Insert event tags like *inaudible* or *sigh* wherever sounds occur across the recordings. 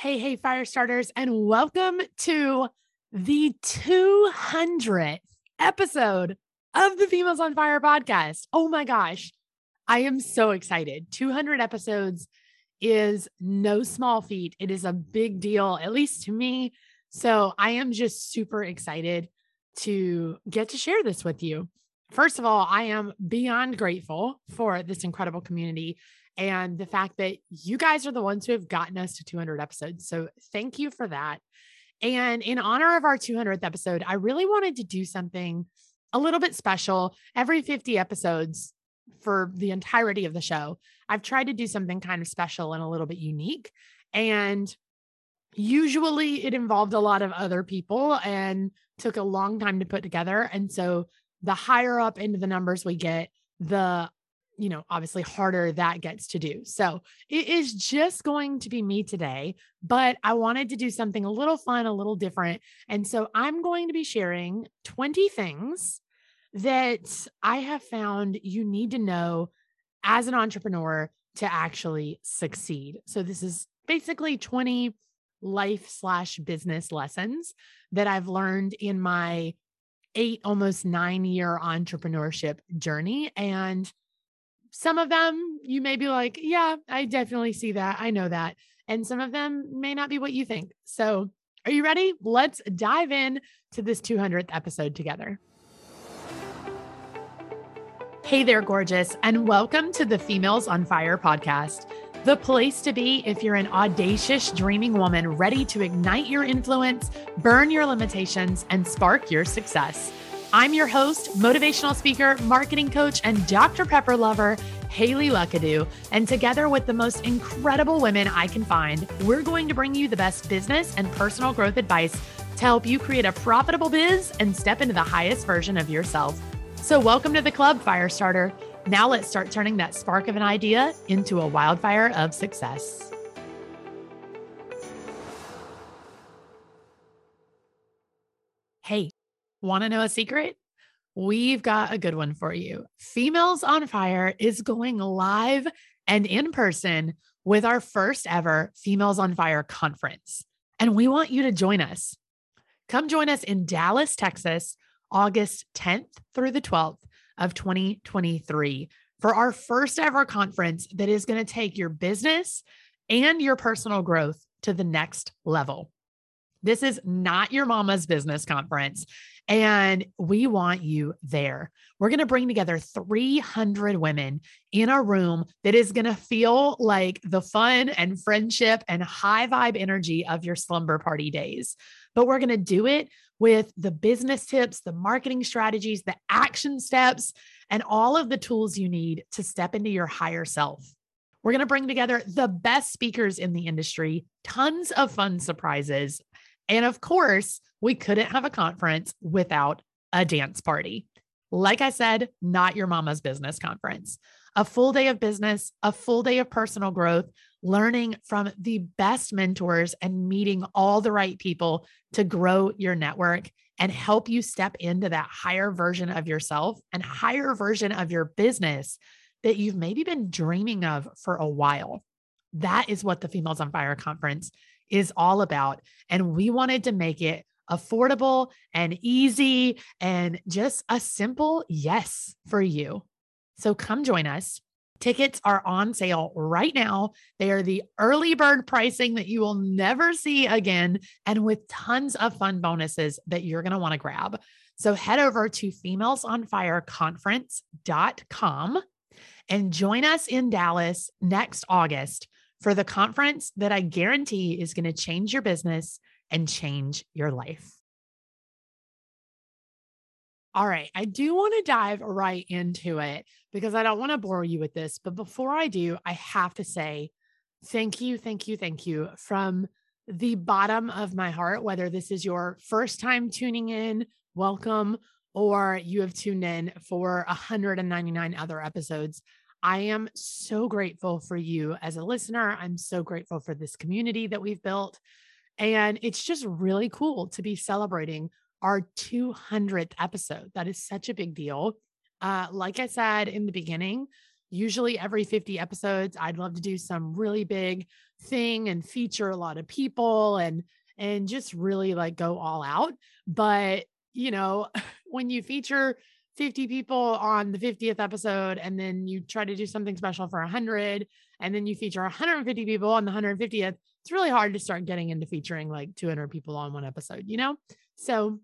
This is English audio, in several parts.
Hey, hey, fire starters, and welcome to the 200th episode of the Females on Fire podcast. Oh my gosh, I am so excited. 200 episodes is no small feat. It is a big deal, at least to me. So I am just super excited to get to share this with you. First of all, I am beyond grateful for this incredible community and the fact that you guys are the ones who have gotten us to 200 episodes. So thank you for that. And in honor of our 200th episode, I really wanted to do something a little bit special every 50 episodes for the entirety of the show. I've tried to do something kind of special and a little bit unique. And usually it involved a lot of other people and took a long time to put together. And so the higher up into the numbers we get, the you know, obviously harder that gets to do. So it is just going to be me today, but I wanted to do something a little fun, a little different. And so I'm going to be sharing 20 things that I have found you need to know as an entrepreneur to actually succeed. So this is basically 20 life slash business lessons that I've learned in my eight, almost nine year entrepreneurship journey. And some of them you may be like, yeah, I definitely see that. I know that. And some of them may not be what you think. So, are you ready? Let's dive in to this 200th episode together. Hey there, gorgeous, and welcome to the Females on Fire podcast, the place to be if you're an audacious, dreaming woman ready to ignite your influence, burn your limitations, and spark your success. I'm your host, motivational speaker, marketing coach, and Dr. Pepper lover, Hayley Luckadoo. And together with the most incredible women I can find, we're going to bring you the best business and personal growth advice to help you create a profitable biz and step into the highest version of yourself. So, welcome to the club, Firestarter. Now, let's start turning that spark of an idea into a wildfire of success. Hey, Want to know a secret? We've got a good one for you. Females on Fire is going live and in person with our first ever Females on Fire conference. And we want you to join us. Come join us in Dallas, Texas, August 10th through the 12th of 2023 for our first ever conference that is going to take your business and your personal growth to the next level. This is not your mama's business conference. And we want you there. We're going to bring together 300 women in a room that is going to feel like the fun and friendship and high vibe energy of your slumber party days. But we're going to do it with the business tips, the marketing strategies, the action steps, and all of the tools you need to step into your higher self. We're going to bring together the best speakers in the industry, tons of fun surprises, and of course, we couldn't have a conference without a dance party. Like I said, not your mama's business conference. A full day of business, a full day of personal growth, learning from the best mentors and meeting all the right people to grow your network and help you step into that higher version of yourself and higher version of your business that you've maybe been dreaming of for a while. That is what the Females on Fire conference is all about. And we wanted to make it affordable and easy and just a simple yes for you. So come join us. Tickets are on sale right now. They are the early bird pricing that you will never see again, and with tons of fun bonuses that you're going to want to grab. So head over to femalesonfireconference.com and join us in Dallas next August for the conference that I guarantee is going to change your business and change your life. All right, I do want to dive right into it because I don't want to bore you with this. But before I do, I have to say thank you, thank you, thank you from the bottom of my heart. Whether this is your first time tuning in, welcome, or you have tuned in for 199 other episodes. I am so grateful for you as a listener. I'm so grateful for this community that we've built. And it's just really cool to be celebrating our 200th episode. That is such a big deal. Uh, like I said in the beginning, usually every 50 episodes i'd love to do some really big thing and feature a lot of people and and just really like go all out but you know *laughs* when you feature 50 people on the 50th episode and then you try to do something special for 100 and then you feature 150 people on the 150th it's really hard to start getting into featuring like 200 people on one episode you know? So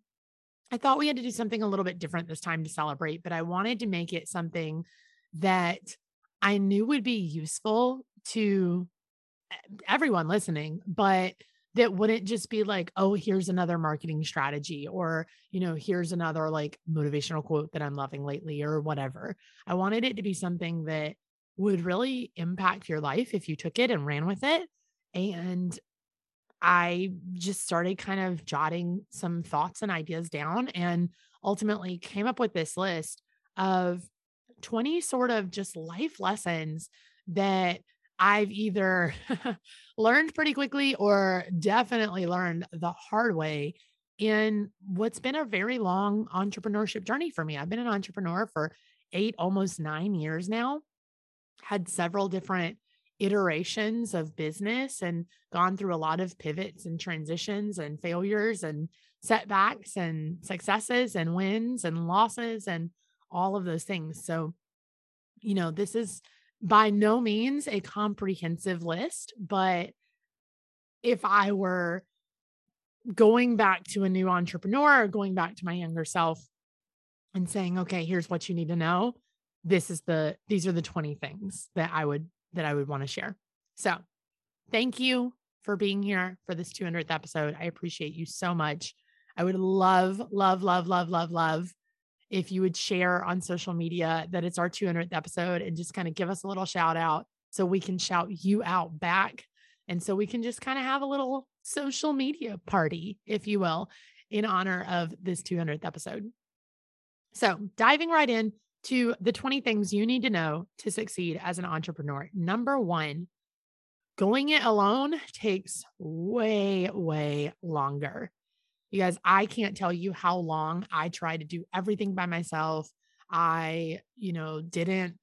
i thought we had to do something a little bit different this time to celebrate but i wanted to make it something that I knew would be useful to eh, everyone listening, but that wouldn't just be like, oh, here's another marketing strategy, or, you know, here's another like motivational quote that I'm loving lately, or whatever. I wanted it to be something that would really impact your life if you took it and ran with it. And I just started kind of jotting some thoughts and ideas down and ultimately came up with this list of 20 sort of just life lessons that I've either *laughs* learned pretty quickly or definitely learned the hard way in what's been a very long entrepreneurship journey for me. I've been an entrepreneur for eight, almost nine years now, had several different iterations of business and gone through a lot of pivots and transitions and failures and setbacks and successes and wins and losses and all of those things. So, you know, this is by no means a comprehensive list, but if I were going back to a new entrepreneur or going back to my younger self and saying, okay, here's what you need to know. This is the, these are the 20 things that I would, that I would want to share. So thank you for being here for this 200th episode. I appreciate you so much. I would love, love, love, love, love, love if you would share on social media that it's our 200th episode and just kind of give us a little shout out so we can shout you out back. And so we can just kind of have a little social media party, if you will, in honor of this 200th episode. So, diving right in to the 20 things you need to know to succeed as an entrepreneur. Number one, going it alone takes way, way longer. You guys, I can't tell you how long I tried to do everything by myself. I, you know, didn't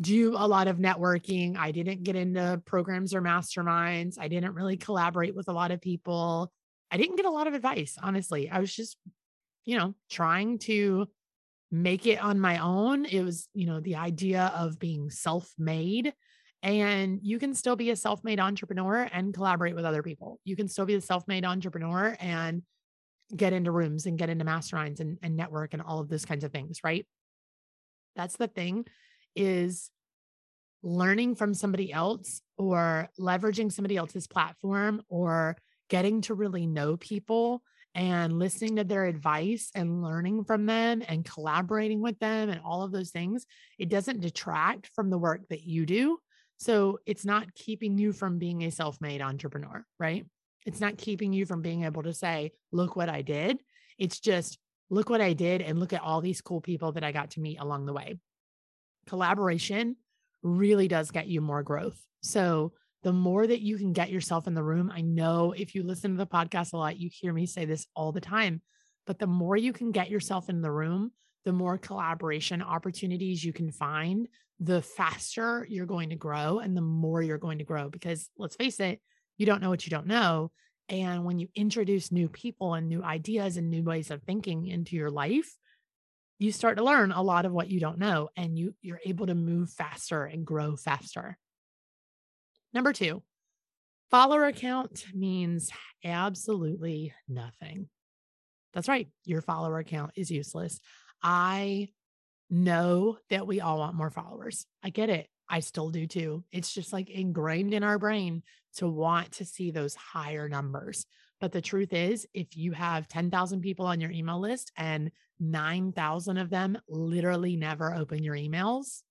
do a lot of networking. I didn't get into programs or masterminds. I didn't really collaborate with a lot of people. I didn't get a lot of advice, honestly. I was just, you know, trying to make it on my own. It was, you know, the idea of being self made. And you can still be a self made entrepreneur and collaborate with other people. You can still be a self made entrepreneur and get into rooms and get into masterminds and, and network and all of those kinds of things, right? That's the thing is learning from somebody else or leveraging somebody else's platform or getting to really know people and listening to their advice and learning from them and collaborating with them and all of those things, it doesn't detract from the work that you do. So it's not keeping you from being a self made entrepreneur, right? It's not keeping you from being able to say, look what I did. It's just, look what I did and look at all these cool people that I got to meet along the way. Collaboration really does get you more growth. So, the more that you can get yourself in the room, I know if you listen to the podcast a lot, you hear me say this all the time, but the more you can get yourself in the room, the more collaboration opportunities you can find, the faster you're going to grow and the more you're going to grow. Because let's face it, you don't know what you don't know. And when you introduce new people and new ideas and new ways of thinking into your life, you start to learn a lot of what you don't know and you you're able to move faster and grow faster. Number 2, follower account means absolutely nothing. That's right. Your follower account is useless. I know that we all want more followers. I get it. I still do too. It's just like ingrained in our brain to want to see those higher numbers. But the truth is, if you have 10,000 people on your email list and 9,000 of them literally never open your emails,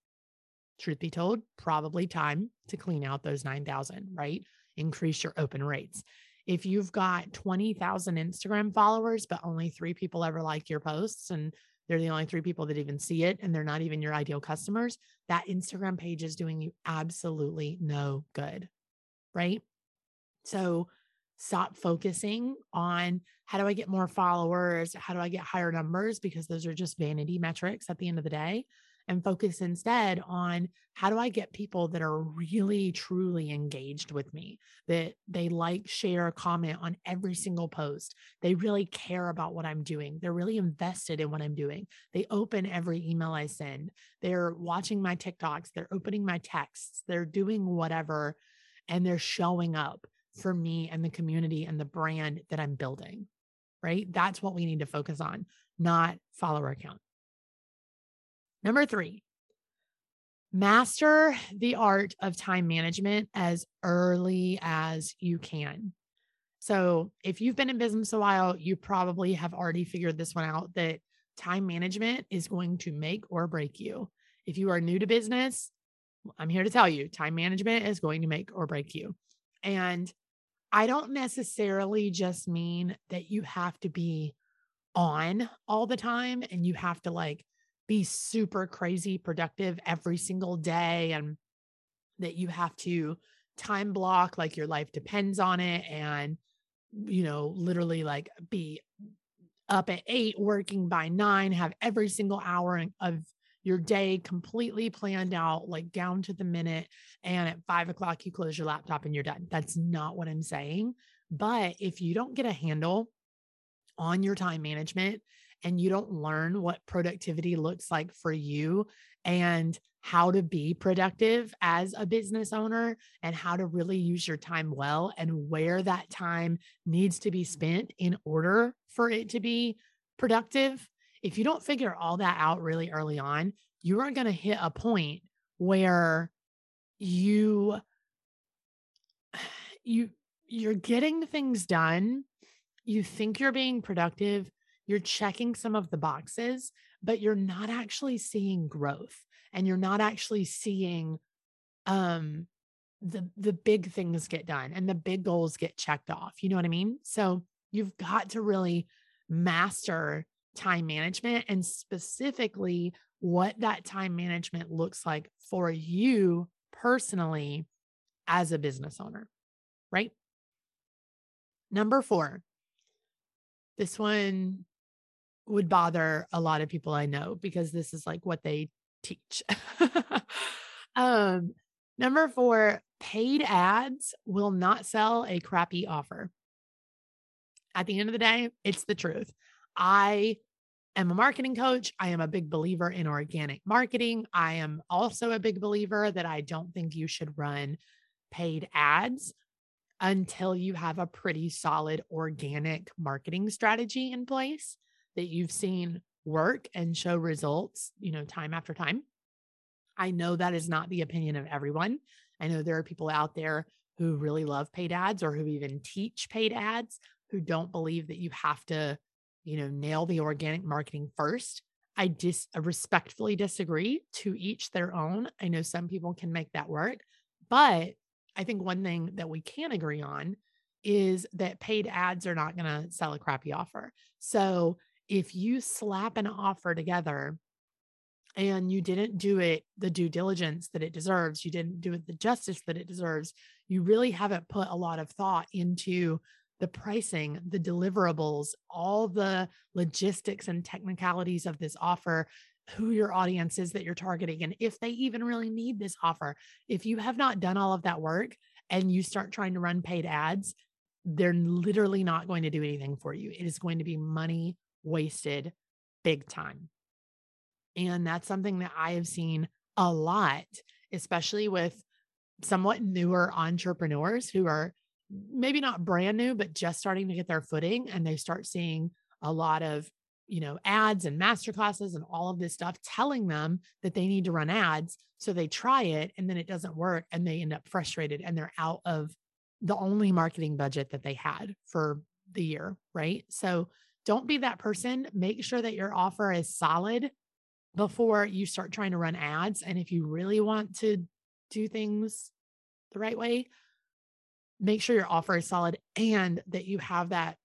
truth be told, probably time to clean out those 9,000, right? Increase your open rates. If you've got 20,000 Instagram followers, but only three people ever like your posts and they're the only three people that even see it and they're not even your ideal customers, that Instagram page is doing you absolutely no good. Right. So stop focusing on how do I get more followers? How do I get higher numbers? Because those are just vanity metrics at the end of the day. and focus instead on how do I get people that are really, truly engaged with me, that they like, share, comment on every single post. They really care about what I'm doing. They're really invested in what I'm doing. They open every email I send. They're watching my TikToks. They're opening my texts. They're doing whatever and they're showing up for me and the community and the brand that I'm building. Right. That's what we need to focus on, not follower count. Number three, master the art of time management as early as you can. So, if you've been in business a while, you probably have already figured this one out that time management is going to make or break you. If you are new to business, I'm here to tell you time management is going to make or break you. And I don't necessarily just mean that you have to be on all the time and you have to like be super crazy productive every single day and that you have to time block like your life depends on it and you know literally like be up at eight working by nine have every single hour of your day completely planned out like down to the minute and at five o'clock you close your laptop and you're done that's not what i'm saying but if you don't get a handle on your time management and you don't learn what productivity looks like for you and how to be productive as a business owner and how to really use your time well and where that time needs to be spent in order for it to be productive. If you don't figure all that out really early on, you are going to hit a point where you *sighs* you you're getting things done you think you're being productive you're checking some of the boxes, but you're not actually seeing growth and you're not actually seeing um the the big things get done and the big goals get checked off. You know what I mean? So you've got to really master time management and specifically what that time management looks like for you personally as a business owner, right? Number 4. This one would bother a lot of people I know because this is like what they teach. *laughs* um, number four, paid ads will not sell a crappy offer. At the end of the day, it's the truth. I am a marketing coach. I am a big believer in organic marketing. I am also a big believer that I don't think you should run paid ads until you have a pretty solid organic marketing strategy in place that you've seen work and show results, you know, time after time. I know that is not the opinion of everyone. I know there are people out there who really love paid ads or who even teach paid ads who don't believe that you have to, you know, nail the organic marketing first. I dis respectfully disagree to each their own. I know some people can make that work, but I think one thing that we can agree on is that paid ads are not going to sell a crappy offer. So if you slap an offer together and you didn't do it the due diligence that it deserves, you didn't do it the justice that it deserves, you really haven't put a lot of thought into the pricing, the deliverables, all the logistics and technicalities of this offer, who your audience is that you're targeting, and if they even really need this offer. If you have not done all of that work and you start trying to run paid ads, they're literally not going to do anything for you. It is going to be money wasted big time. And that's something that I have seen a lot, especially with somewhat newer entrepreneurs who are maybe not brand new, but just starting to get their footing. And they start seeing a lot of, you know, ads and masterclasses and all of this stuff telling them that they need to run ads. So they try it and then it doesn't work and they end up frustrated and they're out of the only marketing budget that they had for the year. Right. So don't be that person. Make sure that your offer is solid before you start trying to run ads. And if you really want to do things the right way, make sure your offer is solid and that you have that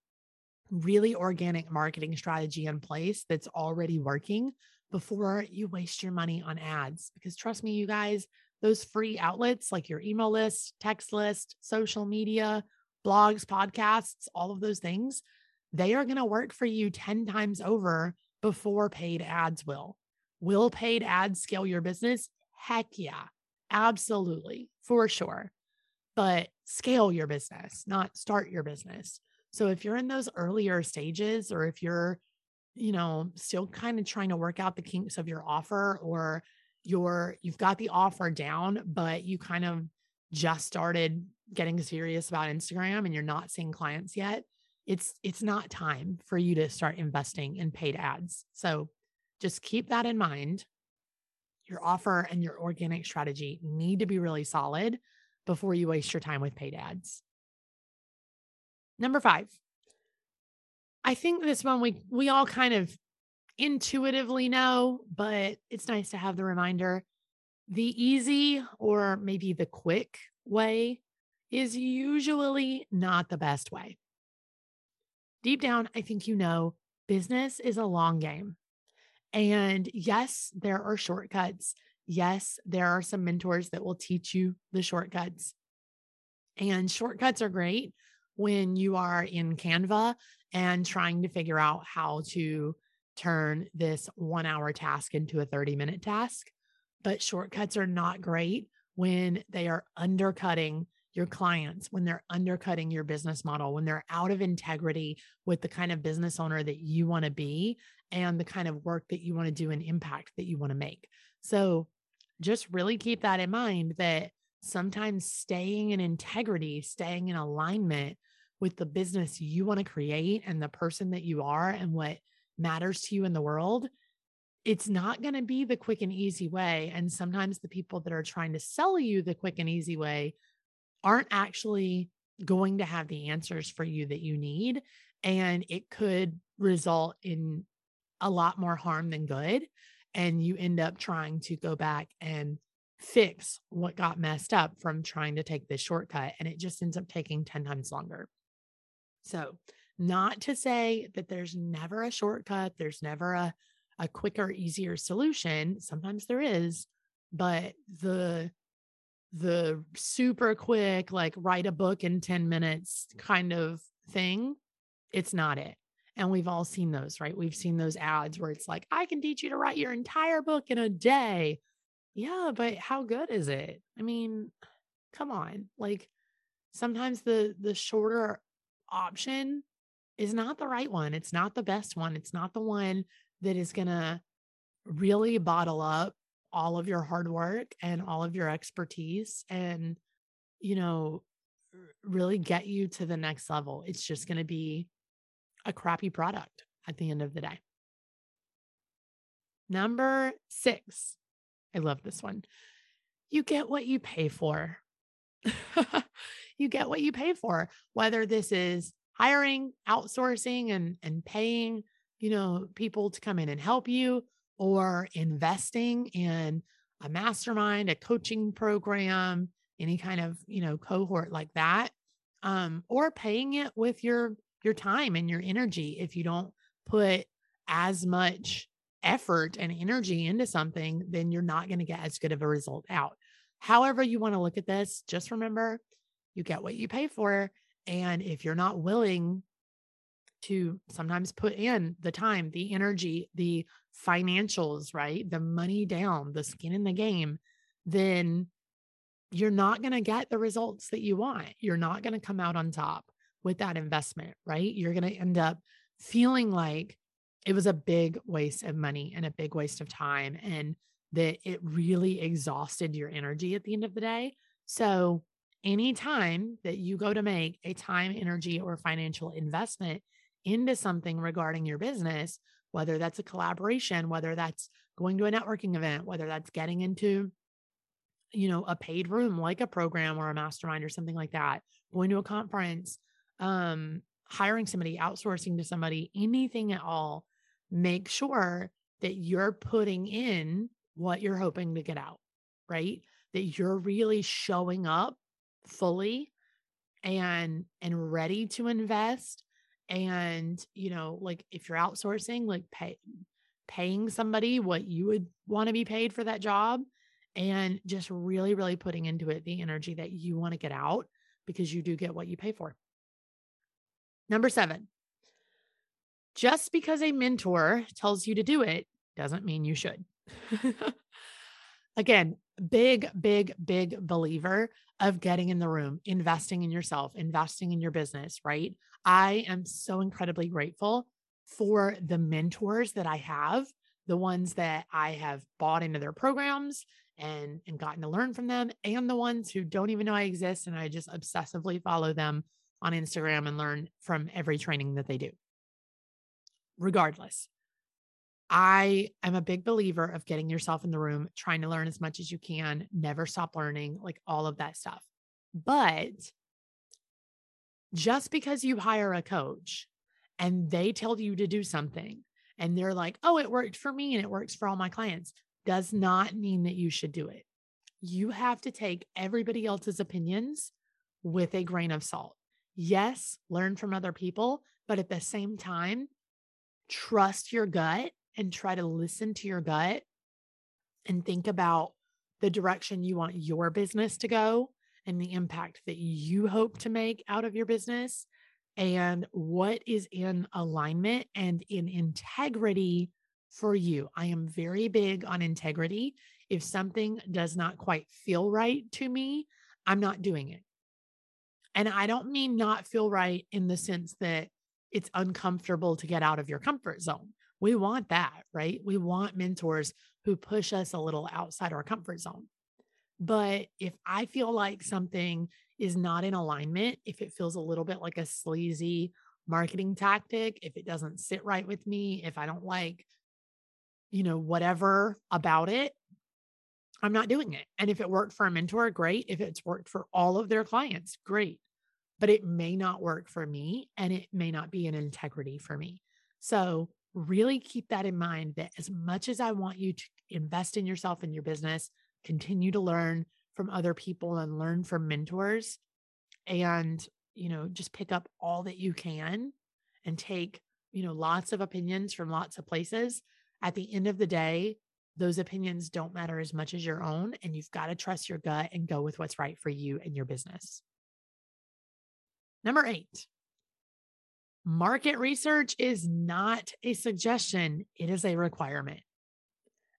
really organic marketing strategy in place that's already working before you waste your money on ads. Because trust me, you guys, those free outlets like your email list, text list, social media, blogs, podcasts, all of those things, they are going to work for you 10 times over before paid ads will. Will paid ads scale your business? Heck yeah, absolutely, for sure. But scale your business, not start your business. So if you're in those earlier stages, or if you're, you know, still kind of trying to work out the kinks of your offer, or you're you've got the offer down, but you kind of just started getting serious about Instagram and you're not seeing clients yet, it's it's not time for you to start investing in paid ads. So just keep that in mind. Your offer and your organic strategy need to be really solid before you waste your time with paid ads. Number 5. I think this one we we all kind of intuitively know, but it's nice to have the reminder. The easy or maybe the quick way is usually not the best way. Deep down, I think you know business is a long game. And yes, there are shortcuts. Yes, there are some mentors that will teach you the shortcuts. And shortcuts are great when you are in Canva and trying to figure out how to turn this one hour task into a 30 minute task. But shortcuts are not great when they are undercutting your clients, when they're undercutting your business model, when they're out of integrity with the kind of business owner that you want to be and the kind of work that you want to do and impact that you want to make. So just really keep that in mind that sometimes staying in integrity, staying in alignment with the business you want to create and the person that you are and what matters to you in the world it's not going to be the quick and easy way. And sometimes the people that are trying to sell you the quick and easy way aren't actually going to have the answers for you that you need. And it could result in a lot more harm than good. And you end up trying to go back and fix what got messed up from trying to take this shortcut. And it just ends up taking 10 times longer. So, not to say that there's never a shortcut, there's never a, a quicker, easier solution. Sometimes there is, but the the super quick, like write a book in 10 minutes kind of thing, it's not it. And we've all seen those, right? We've seen those ads where it's like, I can teach you to write your entire book in a day. Yeah, but how good is it? I mean, come on. Like sometimes the the shorter option is not the right one. It's not the best one. It's not the one that is going to really bottle up all of your hard work and all of your expertise and, you know, really get you to the next level. It's just going to be a crappy product at the end of the day. Number six, I love this one. You get what you pay for. *laughs* you get what you pay for, whether this is hiring, outsourcing, and, and paying, you know, people to come in and help you, or investing in a mastermind, a coaching program, any kind of, you know, cohort like that, um, or paying it with your your time and your energy if you don't put as much effort and energy into something, then you're not going to get as good of a result out. However, you want to look at this, just remember you get what you pay for. And if you're not willing to sometimes put in the time, the energy, the financials, right? The money down, the skin in the game, then you're not going to get the results that you want. You're not going to come out on top with that investment, right? You're going to end up feeling like it was a big waste of money and a big waste of time and that it really exhausted your energy at the end of the day. So, anytime that you go to make a time, energy, or financial investment into something regarding your business, whether that's a collaboration, whether that's going to a networking event, whether that's getting into, you know, a paid room like a program or a mastermind or something like that, going to a conference, um, hiring somebody, outsourcing to somebody, anything at all, make sure that you're putting in what you're hoping to get out, right? That you're really showing up fully and and ready to invest and you know like if you're outsourcing like pay paying somebody what you would want to be paid for that job and just really really putting into it the energy that you want to get out because you do get what you pay for number 7 just because a mentor tells you to do it doesn't mean you should *laughs* Again, big, big, big believer of getting in the room, investing in yourself, investing in your business, right? I am so incredibly grateful for the mentors that I have, the ones that I have bought into their programs and and gotten to learn from them and the ones who don't even know I exist and I just obsessively follow them on Instagram and learn from every training that they do. Regardless, I am a big believer of getting yourself in the room, trying to learn as much as you can, never stop learning, like all of that stuff. But just because you hire a coach and they tell you to do something and they're like, oh, it worked for me and it works for all my clients, does not mean that you should do it. You have to take everybody else's opinions with a grain of salt. Yes, learn from other people, but at the same time, trust your gut and try to listen to your gut and think about the direction you want your business to go and the impact that you hope to make out of your business and what is in alignment and in integrity for you. I am very big on integrity. If something does not quite feel right to me, I'm not doing it. And I don't mean not feel right in the sense that it's uncomfortable to get out of your comfort zone. We want that, right? We want mentors who push us a little outside our comfort zone. But if I feel like something is not in alignment, if it feels a little bit like a sleazy marketing tactic, if it doesn't sit right with me, if I don't like, you know, whatever about it, I'm not doing it. And if it worked for a mentor, great. If it's worked for all of their clients, great. But it may not work for me and it may not be an integrity for me. So really keep that in mind that as much as I want you to invest in yourself and your business, continue to learn from other people and learn from mentors and, you know, just pick up all that you can and take, you know, lots of opinions from lots of places. At the end of the day, those opinions don't matter as much as your own. And you've got to trust your gut and go with what's right for you and your business. Number eight, Market research is not a suggestion, it is a requirement.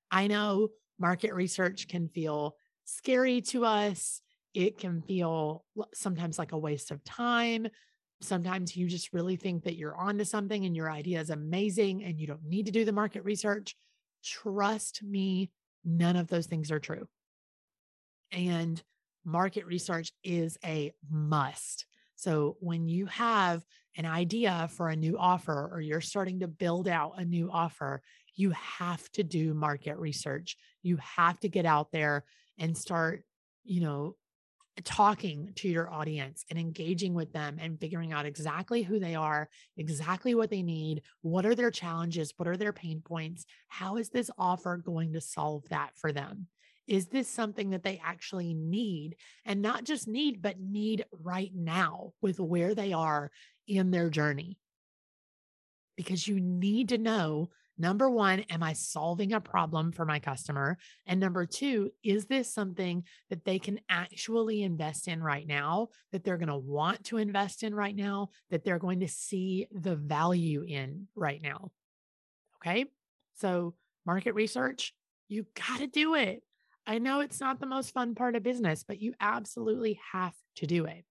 I know market research can feel scary to us. It can feel sometimes like a waste of time. Sometimes you just really think that you're onto something and your idea is amazing and you don't need to do the market research. Trust me, none of those things are true. And market research is a must. So when you have an idea for a new offer or you're starting to build out a new offer, you have to do market research. You have to get out there and start, you know, talking to your audience and engaging with them and figuring out exactly who they are, exactly what they need, what are their challenges, what are their pain points, how is this offer going to solve that for them? Is this something that they actually need and not just need, but need right now with where they are in their journey? Because you need to know number one, am I solving a problem for my customer? And number two, is this something that they can actually invest in right now, that they're going to want to invest in right now, that they're going to see the value in right now? Okay. So, market research, you got to do it. I know it's not the most fun part of business, but you absolutely have to do it.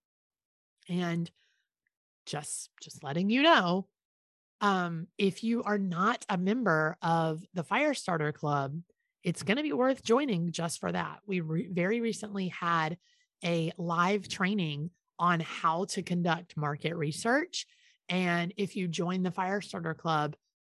And just just letting you know, um, if you are not a member of the Firestarter Club, it's going to be worth joining just for that. We re- very recently had a live training on how to conduct market research. And if you join the Firestarter Club,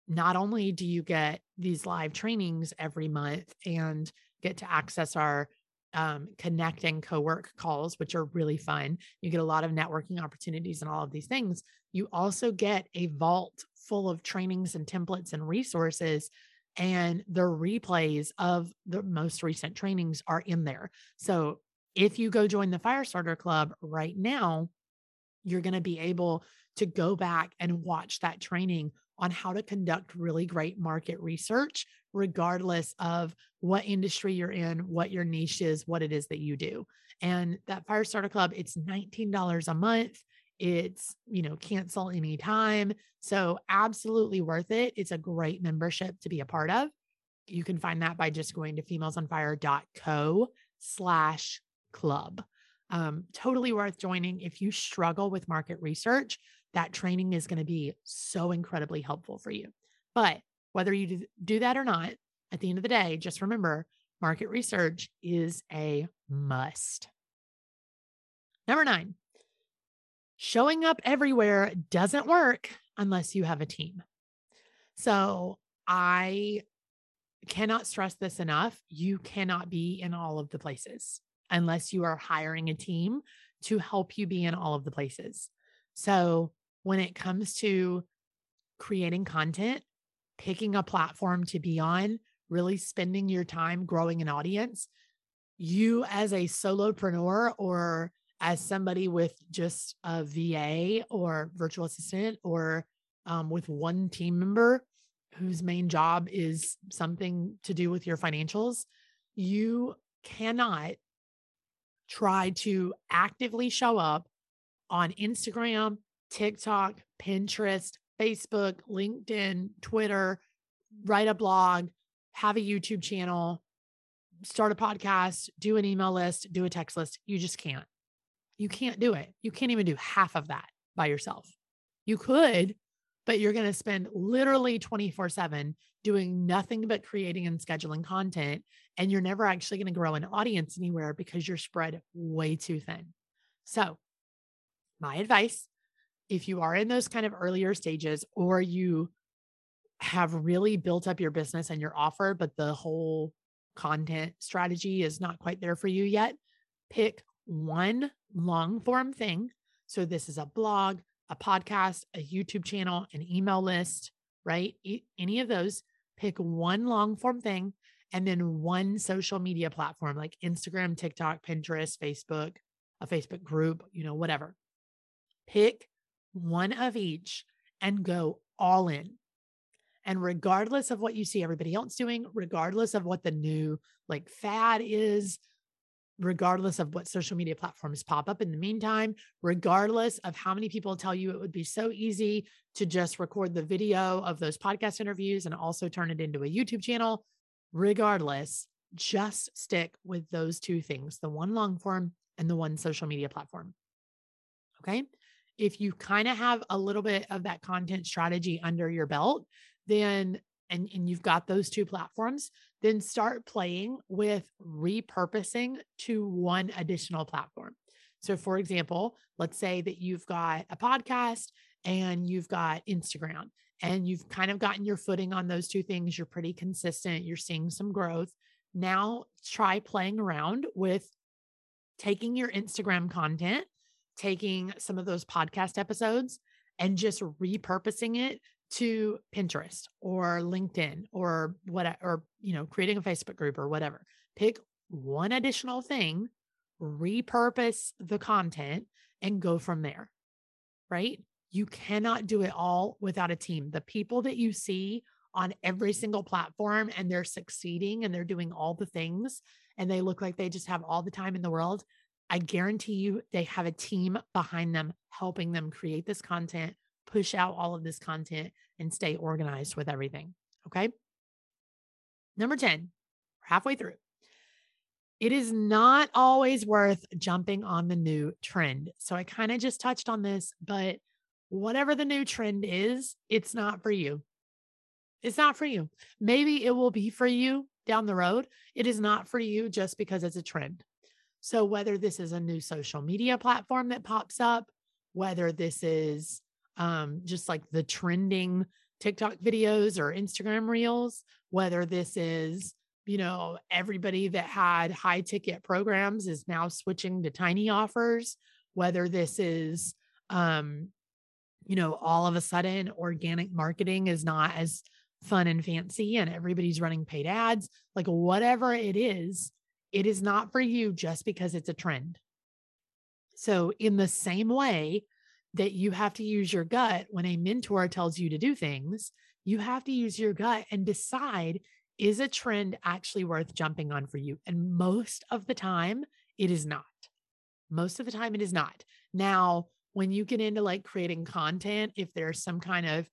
not only do you get these live trainings every month and get to access our um, connect and co-work calls, which are really fun. You get a lot of networking opportunities and all of these things. You also get a vault full of trainings and templates and resources. And the replays of the most recent trainings are in there. So if you go join the Firestarter Club right now, you're going to be able to go back and watch that training on how to conduct really great market research, regardless of what industry you're in, what your niche is, what it is that you do. And that Firestarter Club, it's $19 a month. It's, you know, cancel anytime. So absolutely worth it. It's a great membership to be a part of. You can find that by just going to femalesonfire.co slash club. Um, totally worth joining. If you struggle with market research, that training is going to be so incredibly helpful for you. But whether you do that or not, at the end of the day, just remember market research is a must. Number nine, showing up everywhere doesn't work unless you have a team. So I cannot stress this enough. You cannot be in all of the places unless you are hiring a team to help you be in all of the places. So when it comes to creating content, picking a platform to be on, really spending your time growing an audience, you as a solopreneur or as somebody with just a VA or virtual assistant or um, with one team member whose main job is something to do with your financials, you cannot try to actively show up on Instagram, TikTok, Pinterest, Facebook, LinkedIn, Twitter, write a blog, have a YouTube channel, start a podcast, do an email list, do a text list. You just can't. You can't do it. You can't even do half of that by yourself. You could, but you're going to spend literally 24 7 doing nothing but creating and scheduling content. And you're never actually going to grow an audience anywhere because you're spread way too thin. So, my advice if you are in those kind of earlier stages or you have really built up your business and your offer, but the whole content strategy is not quite there for you yet, pick one long form thing. So, this is a blog, a podcast, a YouTube channel, an email list, right? Any of those, pick one long form thing and then one social media platform like Instagram, TikTok, Pinterest, Facebook, a Facebook group, you know, whatever. Pick one of each and go all in. And regardless of what you see everybody else doing, regardless of what the new like fad is, regardless of what social media platforms pop up in the meantime, regardless of how many people tell you it would be so easy to just record the video of those podcast interviews and also turn it into a YouTube channel, regardless, just stick with those two things the one long form and the one social media platform. Okay. If you kind of have a little bit of that content strategy under your belt, then and, and you've got those two platforms, then start playing with repurposing to one additional platform. So, for example, let's say that you've got a podcast and you've got Instagram and you've kind of gotten your footing on those two things. You're pretty consistent, you're seeing some growth. Now, try playing around with taking your Instagram content, taking some of those podcast episodes, and just repurposing it to Pinterest or LinkedIn or what or you know creating a Facebook group or whatever. Pick one additional thing, repurpose the content and go from there. Right? You cannot do it all without a team. The people that you see on every single platform and they're succeeding and they're doing all the things and they look like they just have all the time in the world, I guarantee you they have a team behind them helping them create this content, push out all of this content and stay organized with everything. Okay. Number 10, halfway through. It is not always worth jumping on the new trend. So I kind of just touched on this, but whatever the new trend is, it's not for you. It's not for you. Maybe it will be for you down the road. It is not for you just because it's a trend. So, whether this is a new social media platform that pops up, whether this is um, just like the trending TikTok videos or Instagram reels, whether this is, you know, everybody that had high ticket programs is now switching to tiny offers, whether this is, um, you know, all of a sudden organic marketing is not as fun and fancy and everybody's running paid ads, like whatever it is, it is not for you just because it's a trend. So, in the same way that you have to use your gut when a mentor tells you to do things. You have to use your gut and decide is a trend actually worth jumping on for you? And most of the time, it is not. Most of the time, it is not. Now, when you get into like creating content, if there's some kind of,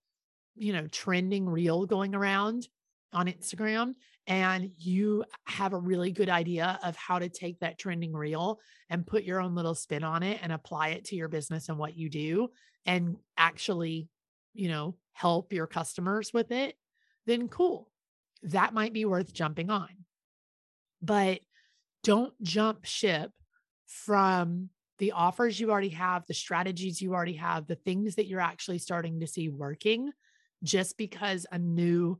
you know, trending reel going around, on Instagram and you have a really good idea of how to take that trending reel and put your own little spin on it and apply it to your business and what you do and actually, you know, help your customers with it, then cool. That might be worth jumping on. But don't jump ship from the offers you already have, the strategies you already have, the things that you're actually starting to see working just because a new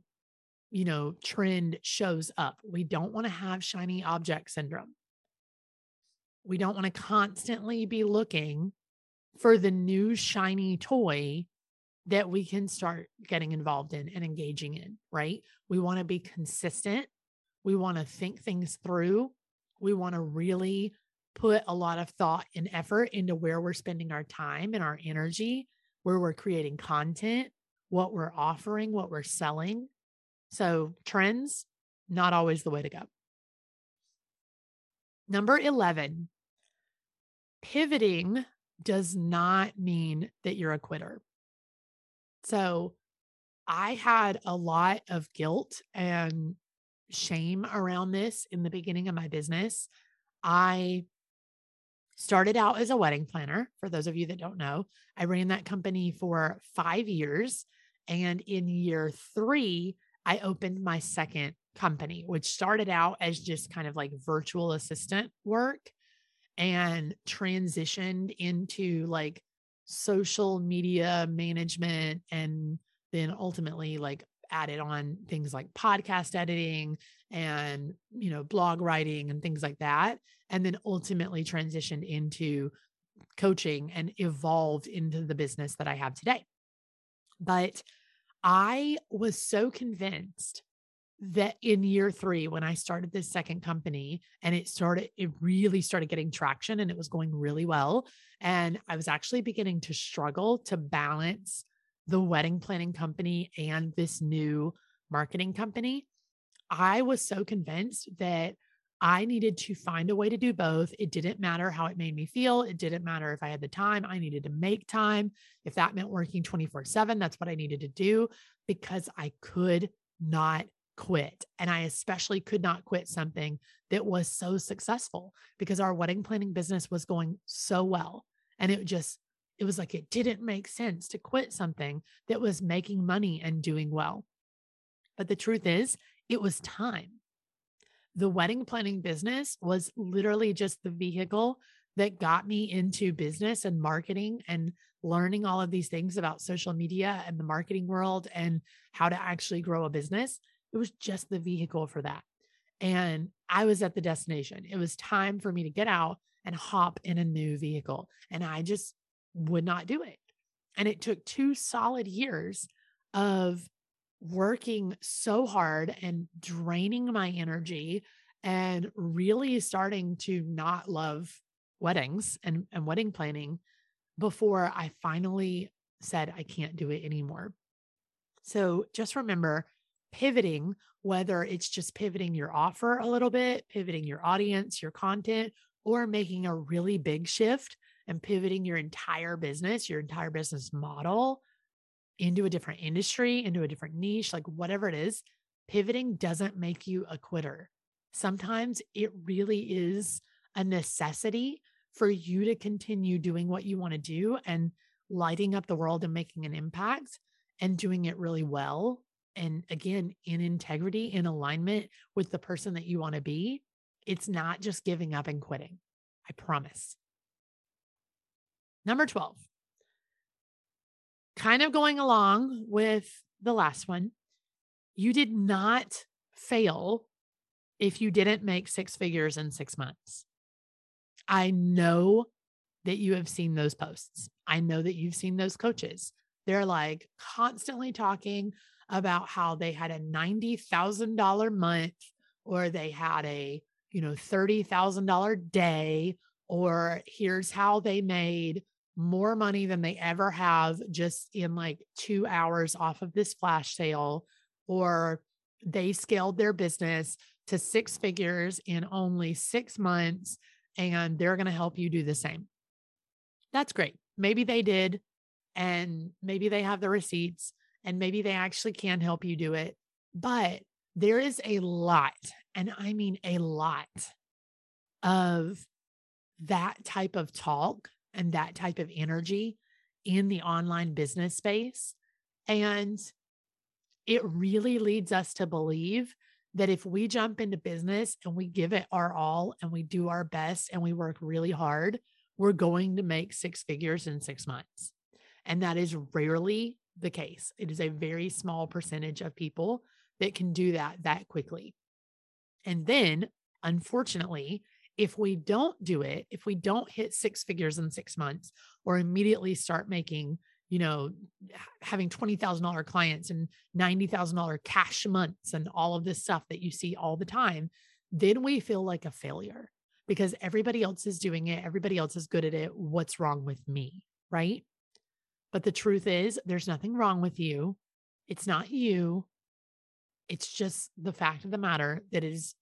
you know, trend shows up. We don't want to have shiny object syndrome. We don't want to constantly be looking for the new shiny toy that we can start getting involved in and engaging in, right? We want to be consistent. We want to think things through. We want to really put a lot of thought and effort into where we're spending our time and our energy, where we're creating content, what we're offering, what we're selling. So, trends, not always the way to go. Number 11, pivoting does not mean that you're a quitter. So, I had a lot of guilt and shame around this in the beginning of my business. I started out as a wedding planner. For those of you that don't know, I ran that company for five years. And in year three, I opened my second company, which started out as just kind of like virtual assistant work and transitioned into like social media management and then ultimately like added on things like podcast editing and you know blog writing and things like that and then ultimately transitioned into coaching and evolved into the business that I have today. But I was so convinced that in year three, when I started this second company and it started, it really started getting traction and it was going really well. And I was actually beginning to struggle to balance the wedding planning company and this new marketing company. I was so convinced that I needed to find a way to do both. It didn't matter how it made me feel. It didn't matter if I had the time. I needed to make time. If that meant working 24 7, that's what I needed to do because I could not quit. And I especially could not quit something that was so successful because our wedding planning business was going so well. And it just, it was like it didn't make sense to quit something that was making money and doing well. But the truth is, it was time the wedding planning business was literally just the vehicle that got me into business and marketing and learning all of these things about social media and the marketing world and how to actually grow a business. It was just the vehicle for that. And I was at the destination. It was time for me to get out and hop in a new vehicle. And I just would not do it. And it took two solid years of working so hard and draining my energy and really starting to not love weddings and, and wedding planning before I finally said, I can't do it anymore. So just remember pivoting, whether it's just pivoting your offer a little bit, pivoting your audience, your content, or making a really big shift and pivoting your entire business, your entire business model into a different industry, into a different niche, like whatever it is, pivoting doesn't make you a quitter. Sometimes it really is a necessity for you to continue doing what you want to do and lighting up the world and making an impact and doing it really well. And again, in integrity, in alignment with the person that you want to be. It's not just giving up and quitting. I promise. Number 12, kind of going along with the last one, you did not fail if you didn't make six figures in six months. I know that you have seen those posts. I know that you've seen those coaches. They're like constantly talking about how they had a $90,000 month or they had a, you know, $30,000 day or here's how they made more money than they ever have just in like two hours off of this flash sale, or they scaled their business to six figures in only six months and they're going to help you do the same. That's great. Maybe they did, and maybe they have the receipts, and maybe they actually can help you do it. But there is a lot, and I mean a lot of that type of talk and that type of energy in the online business space. And it really leads us to believe that if we jump into business and we give it our all and we do our best and we work really hard, we're going to make six figures in six months. And that is rarely the case. It is a very small percentage of people that can do that that quickly. And then, unfortunately, if we don't do it, if we don't hit six figures in six months or immediately start making, you know, having $20,000 clients and $90,000 cash months and all of this stuff that you see all the time, then we feel like a failure because everybody else is doing it. Everybody else is good at it. What's wrong with me? Right. But the truth is, there's nothing wrong with you. It's not you. It's just the fact of the matter that is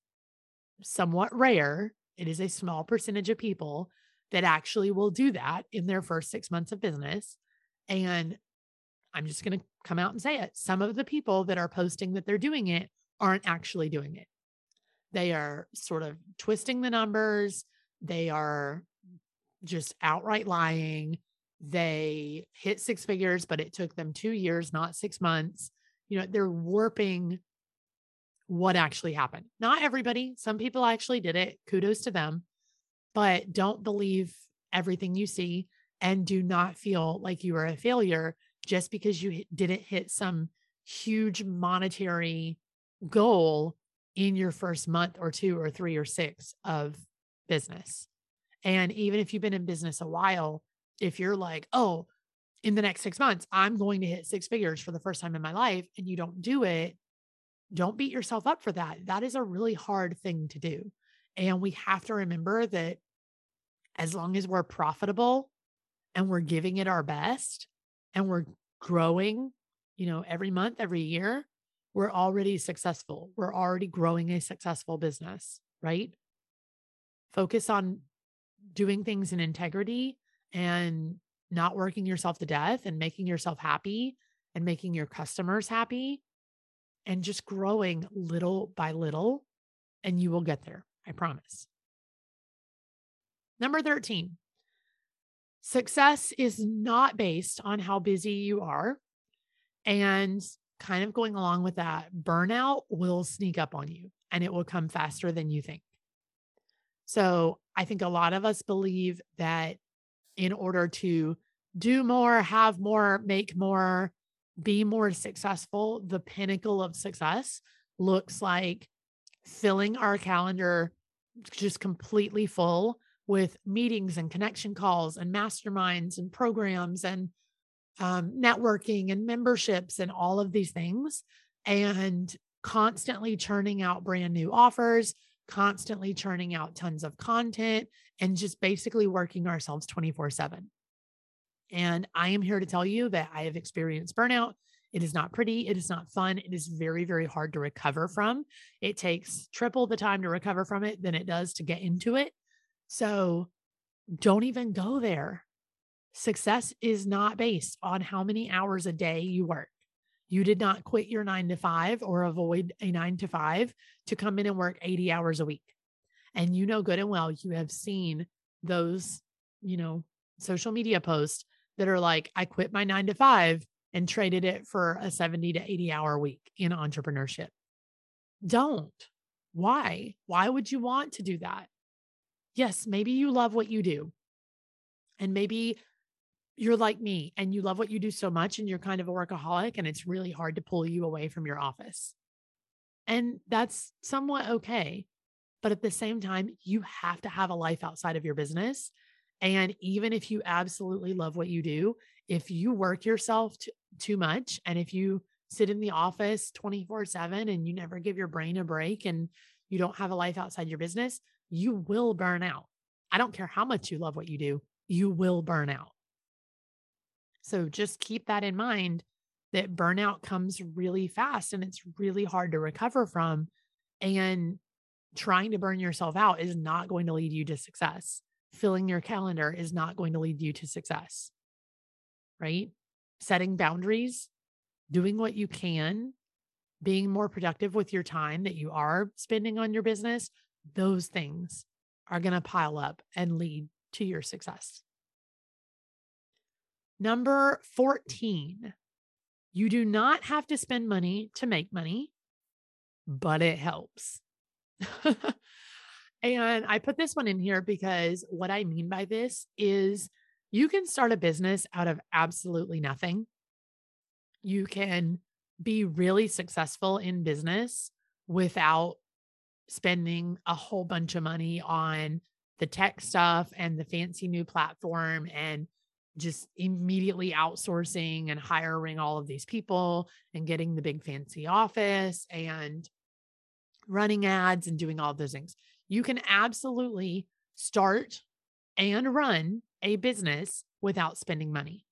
somewhat rare it is a small percentage of people that actually will do that in their first six months of business. And I'm just going to come out and say it. Some of the people that are posting that they're doing it aren't actually doing it. They are sort of twisting the numbers. They are just outright lying. They hit six figures, but it took them two years, not six months. You know, they're warping what actually happened. Not everybody, some people actually did it. Kudos to them. But don't believe everything you see and do not feel like you are a failure just because you didn't hit some huge monetary goal in your first month or two or three or six of business. And even if you've been in business a while, if you're like, oh, in the next six months, I'm going to hit six figures for the first time in my life, and you don't do it, don't beat yourself up for that. That is a really hard thing to do. And we have to remember that as long as we're profitable and we're giving it our best and we're growing, you know, every month, every year, we're already successful. We're already growing a successful business, right? Focus on doing things in integrity and not working yourself to death and making yourself happy and making your customers happy and just growing little by little, and you will get there. I promise. Number 13, success is not based on how busy you are. And kind of going along with that, burnout will sneak up on you and it will come faster than you think. So I think a lot of us believe that in order to do more, have more, make more, be more successful, the pinnacle of success looks like filling our calendar just completely full with meetings and connection calls and masterminds and programs and um, networking and memberships and all of these things and constantly churning out brand new offers constantly churning out tons of content and just basically working ourselves 24 7 and I am here to tell you that I have experienced burnout. It is not pretty. It is not fun. It is very, very hard to recover from. It takes triple the time to recover from it than it does to get into it. So don't even go there. Success is not based on how many hours a day you work. You did not quit your nine to five or avoid a nine to five to come in and work 80 hours a week. And you know good and well, you have seen those, you know, social media posts that are like, I quit my nine to five and traded it for a 70 to 80 hour week in entrepreneurship. Don't. Why? Why would you want to do that? Yes, maybe you love what you do. And maybe you're like me and you love what you do so much and you're kind of a workaholic and it's really hard to pull you away from your office. And that's somewhat okay. But at the same time, you have to have a life outside of your business and even if you absolutely love what you do, if you work yourself t- too much and if you sit in the office 24 7 and you never give your brain a break and you don't have a life outside your business, you will burn out. I don't care how much you love what you do, you will burn out. So just keep that in mind that burnout comes really fast and it's really hard to recover from. And trying to burn yourself out is not going to lead you to success filling your calendar is not going to lead you to success, right? Setting boundaries, doing what you can being more productive with your time that you are spending on your business, those things are going to pile up and lead to your success. Number 14, you do not have to spend money to make money, but it helps. *laughs* and I put this one in here because what I mean by this is you can start a business out of absolutely nothing. You can be really successful in business without spending a whole bunch of money on the tech stuff and the fancy new platform and just immediately outsourcing and hiring all of these people and getting the big fancy office and running ads and doing all those things. You can absolutely start and run a business without spending money.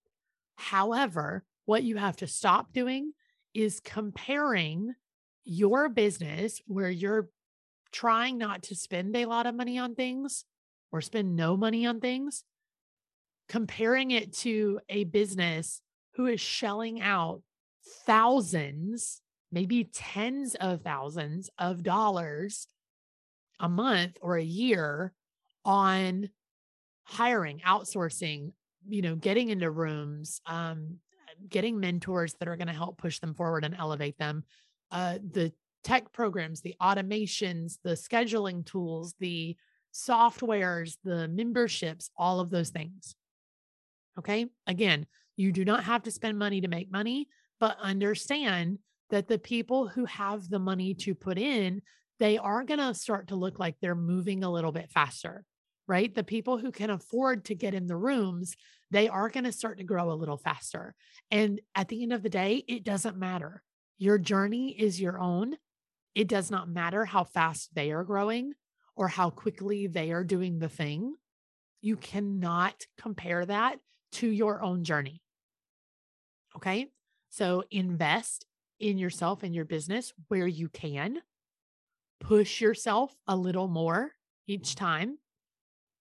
However, what you have to stop doing is comparing your business where you're trying not to spend a lot of money on things or spend no money on things, comparing it to a business who is shelling out thousands, maybe tens of thousands of dollars a month or a year on hiring, outsourcing, you know, getting into rooms, um, getting mentors that are going to help push them forward and elevate them. Uh, the tech programs, the automations, the scheduling tools, the softwares, the memberships, all of those things. Okay. Again, you do not have to spend money to make money, but understand that the people who have the money to put in, they are going to start to look like they're moving a little bit faster, right? The people who can afford to get in the rooms, they are going to start to grow a little faster. And at the end of the day, it doesn't matter. Your journey is your own. It does not matter how fast they are growing or how quickly they are doing the thing. You cannot compare that to your own journey. Okay. So invest in yourself and your business where you can. Push yourself a little more each mm-hmm. time.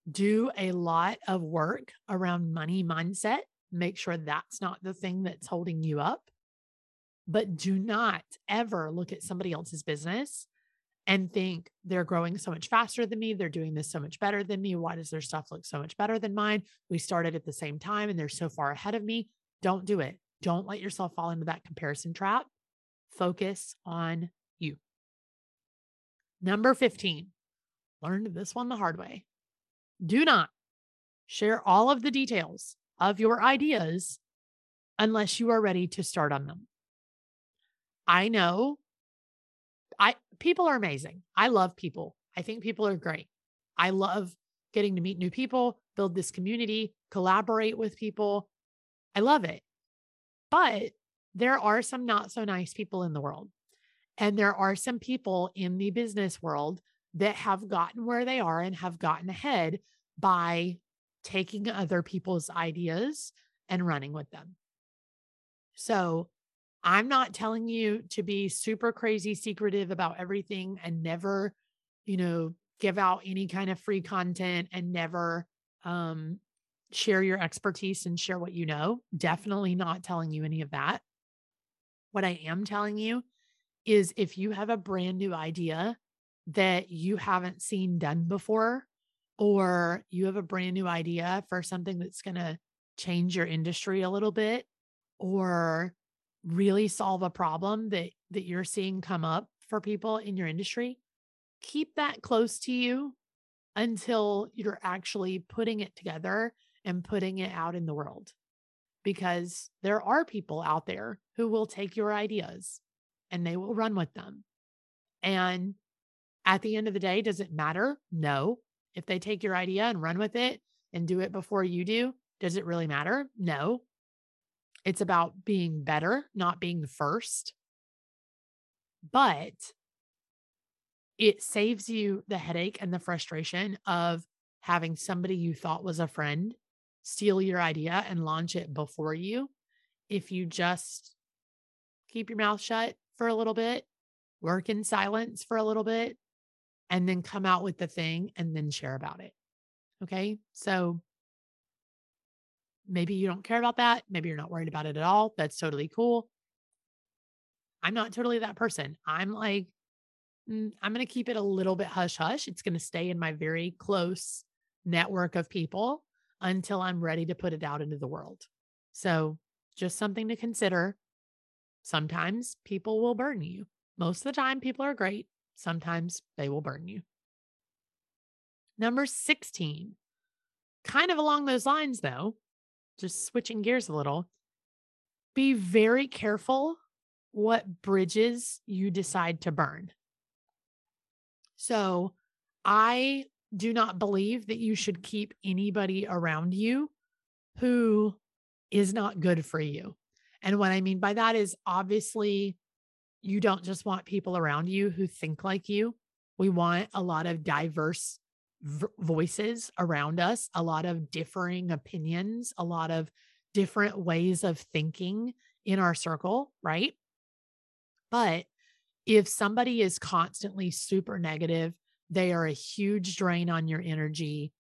Do a lot of work around money mindset. Make sure that's not the thing that's holding you up. But do not ever look at somebody else's business and think they're growing so much faster than me. They're doing this so much better than me. Why does their stuff look so much better than mine? We started at the same time and they're so far ahead of me. Don't do it. Don't let yourself fall into that comparison trap. Focus on you. Number 15, learned this one the hard way. Do not share all of the details of your ideas unless you are ready to start on them. I know I people are amazing. I love people. I think people are great. I love getting to meet new people, build this community, collaborate with people. I love it. But there are some not so nice people in the world. And there are some people in the business world that have gotten where they are and have gotten ahead by taking other people's ideas and running with them. So I'm not telling you to be super crazy secretive about everything and never, you know, give out any kind of free content and never um, share your expertise and share what you know. Definitely not telling you any of that. What I am telling you is if you have a brand new idea that you haven't seen done before, or you have a brand new idea for something that's going to change your industry a little bit, or really solve a problem that that you're seeing come up for people in your industry, keep that close to you until you're actually putting it together and putting it out in the world. Because there are people out there who will take your ideas and they will run with them. And at the end of the day, does it matter? No. If they take your idea and run with it and do it before you do, does it really matter? No. It's about being better, not being first. But it saves you the headache and the frustration of having somebody you thought was a friend steal your idea and launch it before you. If you just keep your mouth shut for a little bit, work in silence for a little bit, and then come out with the thing and then share about it. Okay. So Maybe you don't care about that. Maybe you're not worried about it at all. That's totally cool. I'm not totally that person. I'm like, mm, I'm going to keep it a little bit hush hush. It's going to stay in my very close network of people until I'm ready to put it out into the world. So, just something to consider. Sometimes people will burn you. Most of the time, people are great. Sometimes they will burn you. Number 16, kind of along those lines, though, just switching gears a little, be very careful what bridges you decide to burn. So, I do not believe that you should keep anybody around you who is not good for you. And what I mean by that is obviously you don't just want people around you who think like you. We want a lot of diverse v- voices around us, a lot of differing opinions, a lot of different ways of thinking in our circle, right? But if somebody is constantly super negative, they are a huge drain on your energy.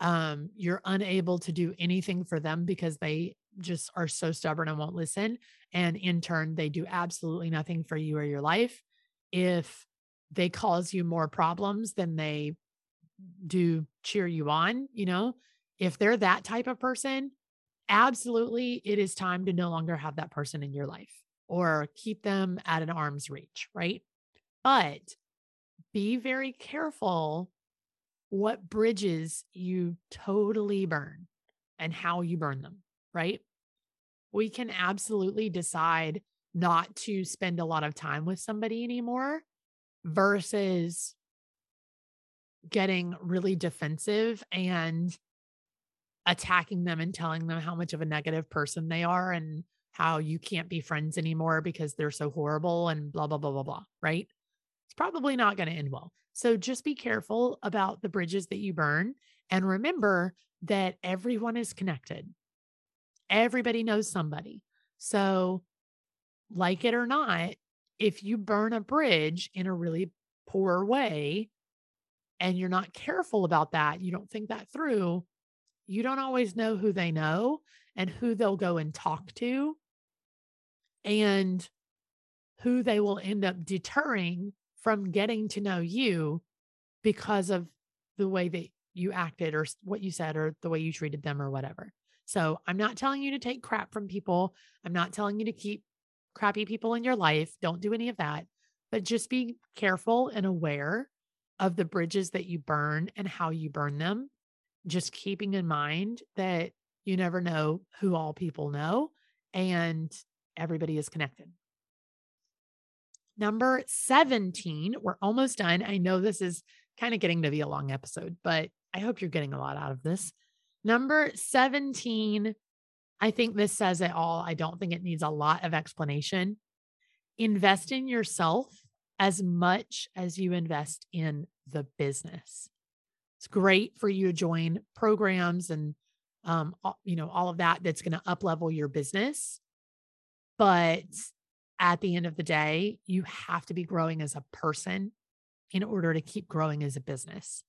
Um, you're unable to do anything for them because they just are so stubborn and won't listen. And in turn, they do absolutely nothing for you or your life. If they cause you more problems than they do cheer you on, you know, if they're that type of person, absolutely it is time to no longer have that person in your life or keep them at an arm's reach, right? But be very careful what bridges you totally burn and how you burn them, right? We can absolutely decide not to spend a lot of time with somebody anymore versus getting really defensive and attacking them and telling them how much of a negative person they are and how you can't be friends anymore because they're so horrible and blah, blah, blah, blah, blah. Right. It's probably not going to end well. So just be careful about the bridges that you burn. And remember that everyone is connected, everybody knows somebody. So, like it or not, if you burn a bridge in a really poor way, and you're not careful about that, you don't think that through, you don't always know who they know and who they'll go and talk to and who they will end up deterring from getting to know you because of the way that you acted or what you said or the way you treated them or whatever. So I'm not telling you to take crap from people. I'm not telling you to keep crappy people in your life. Don't do any of that. But just be careful and aware of the bridges that you burn and how you burn them. Just keeping in mind that you never know who all people know and everybody is connected. Number 17, we're almost done. I know this is kind of getting to be a long episode, but I hope you're getting a lot out of this. Number 17, I think this says it all. I don't think it needs a lot of explanation. Invest in yourself as much as you invest in the business. It's great for you to join programs and um, you know, all of that that's going to up level your business. But at the end of the day, you have to be growing as a person in order to keep growing as a business.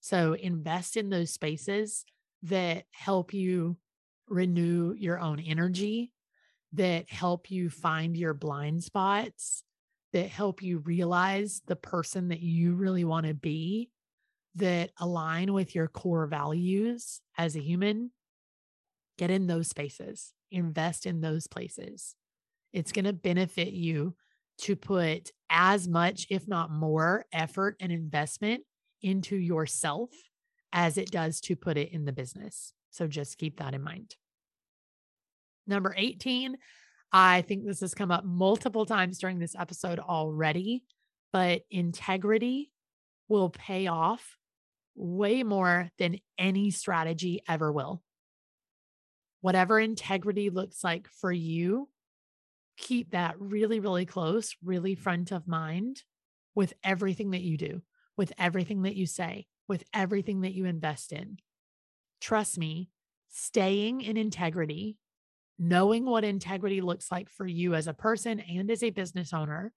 So invest in those spaces that help you renew your own energy, that help you find your blind spots, that help you realize the person that you really want to be, that align with your core values as a human. Get in those spaces, invest in those places. It's going to benefit you to put as much, if not more, effort and investment into yourself as it does to put it in the business. So just keep that in mind. Number 18, I think this has come up multiple times during this episode already, but integrity will pay off way more than any strategy ever will. Whatever integrity looks like for you, keep that really, really close, really front of mind with everything that you do, with everything that you say, with everything that you invest in. Trust me, staying in integrity, knowing what integrity looks like for you as a person and as a business owner,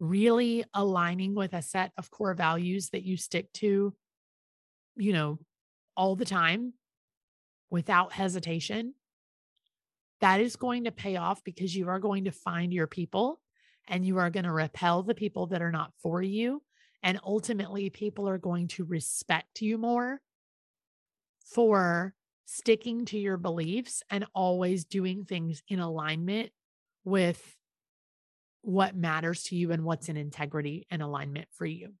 really aligning with a set of core values that you stick to, you know, all the time without hesitation that is going to pay off because you are going to find your people and you are going to repel the people that are not for you. And ultimately, people are going to respect you more for sticking to your beliefs and always doing things in alignment with what matters to you and what's in integrity and alignment for you.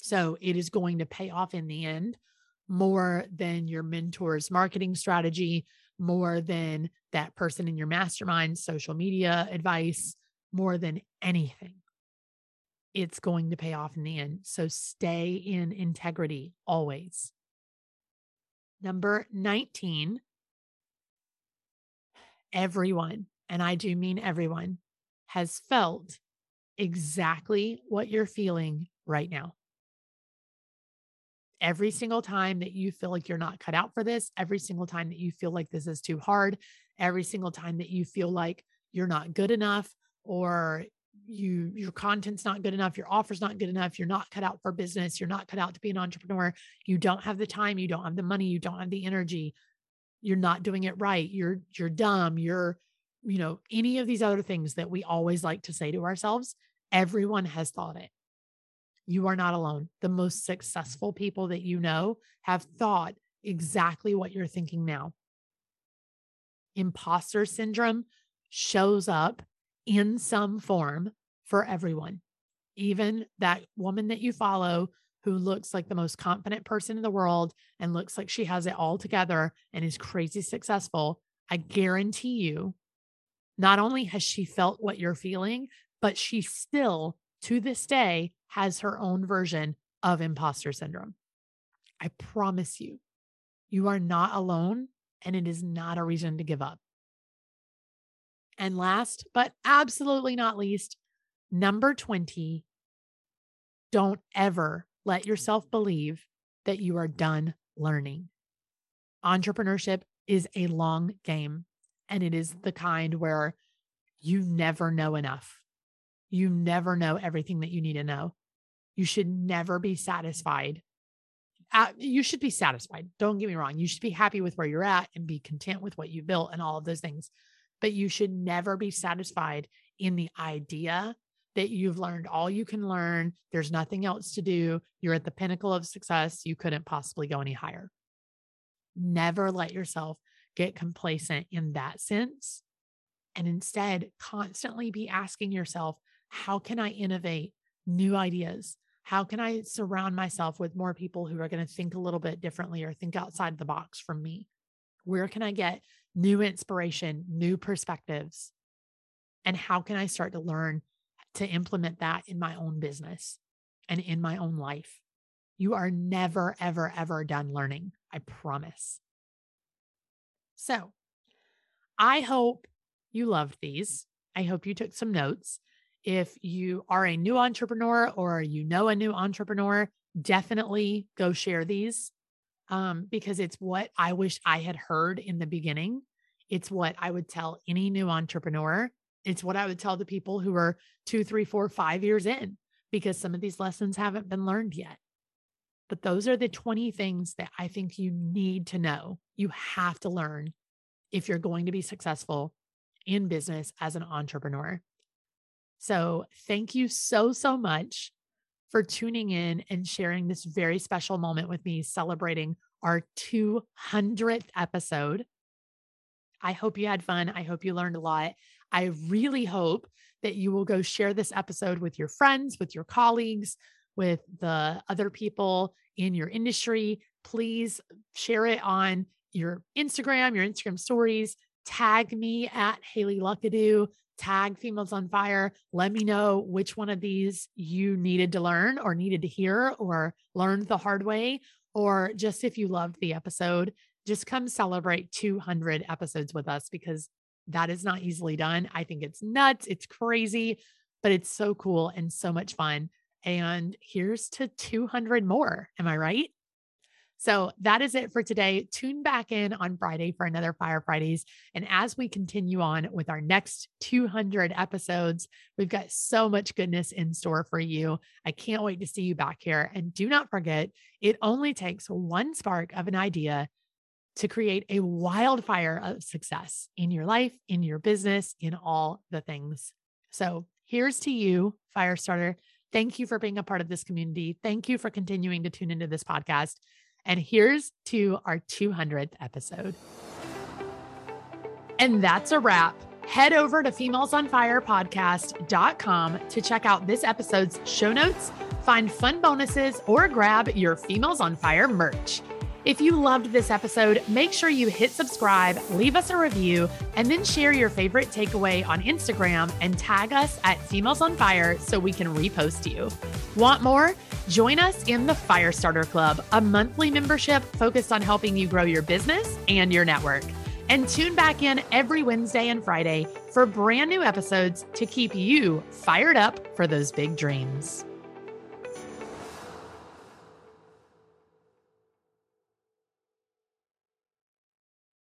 So it is going to pay off in the end more than your mentor's marketing strategy, more than that person in your mastermind, social media advice, more than anything. It's going to pay off in the end. So stay in integrity always. Number 19, everyone, and I do mean everyone, has felt exactly what you're feeling right now. Every single time that you feel like you're not cut out for this, every single time that you feel like this is too hard, every single time that you feel like you're not good enough or you your content's not good enough, your offer's not good enough, you're not cut out for business, you're not cut out to be an entrepreneur, you don't have the time, you don't have the money, you don't have the energy, you're not doing it right, you're you're dumb, you're you know, any of these other things that we always like to say to ourselves, everyone has thought it. You are not alone. The most successful people that you know have thought exactly what you're thinking now. Imposter syndrome shows up in some form for everyone. Even that woman that you follow who looks like the most confident person in the world and looks like she has it all together and is crazy successful, I guarantee you, not only has she felt what you're feeling, but she still to this day has her own version of imposter syndrome. I promise you, you are not alone and it is not a reason to give up. And last, but absolutely not least, number 20, don't ever let yourself believe that you are done learning. Entrepreneurship is a long game, and it is the kind where you never know enough. You never know everything that you need to know. You should never be satisfied. You should be satisfied. Don't get me wrong. You should be happy with where you're at and be content with what you built and all of those things but you should never be satisfied in the idea that you've learned all you can learn. There's nothing else to do. You're at the pinnacle of success. You couldn't possibly go any higher. Never let yourself get complacent in that sense. And instead, constantly be asking yourself, how can I innovate new ideas? How can I surround myself with more people who are going to think a little bit differently or think outside the box from me? Where can I get new inspiration, new perspectives? And how can I start to learn to implement that in my own business and in my own life? You are never, ever, ever done learning. I promise. So I hope you loved these. I hope you took some notes. If you are a new entrepreneur or you know a new entrepreneur, definitely go share these um, because it's what I wish I had heard in the beginning. It's what I would tell any new entrepreneur. It's what I would tell the people who are two, three, four, five years in, because some of these lessons haven't been learned yet. But those are the 20 things that I think you need to know. You have to learn if you're going to be successful in business as an entrepreneur. So, thank you so, so much for tuning in and sharing this very special moment with me, celebrating our 200th episode. I hope you had fun. I hope you learned a lot. I really hope that you will go share this episode with your friends, with your colleagues, with the other people in your industry. Please share it on your Instagram, your Instagram stories. Tag me at Haley Luckadoo tag Females on Fire. Let me know which one of these you needed to learn or needed to hear or learned the hard way, or just if you loved the episode, just come celebrate 200 episodes with us because that is not easily done. I think it's nuts. It's crazy, but it's so cool and so much fun. And here's to 200 more. Am I right? So that is it for today. Tune back in on Friday for another Fire Fridays. And as we continue on with our next 200 episodes, we've got so much goodness in store for you. I can't wait to see you back here. And do not forget, it only takes one spark of an idea to create a wildfire of success in your life, in your business, in all the things. So here's to you, Firestarter. Thank you for being a part of this community. Thank you for continuing to tune into this podcast. And here's to our 200th episode. And that's a wrap. Head over to femalesonfirepodcast.com to check out this episode's show notes, find fun bonuses, or grab your Females on Fire merch. If you loved this episode, make sure you hit subscribe, leave us a review, and then share your favorite takeaway on Instagram and tag us at Females on Fire so we can repost you. Want more? Join us in the Firestarter Club, a monthly membership focused on helping you grow your business and your network. And tune back in every Wednesday and Friday for brand new episodes to keep you fired up for those big dreams.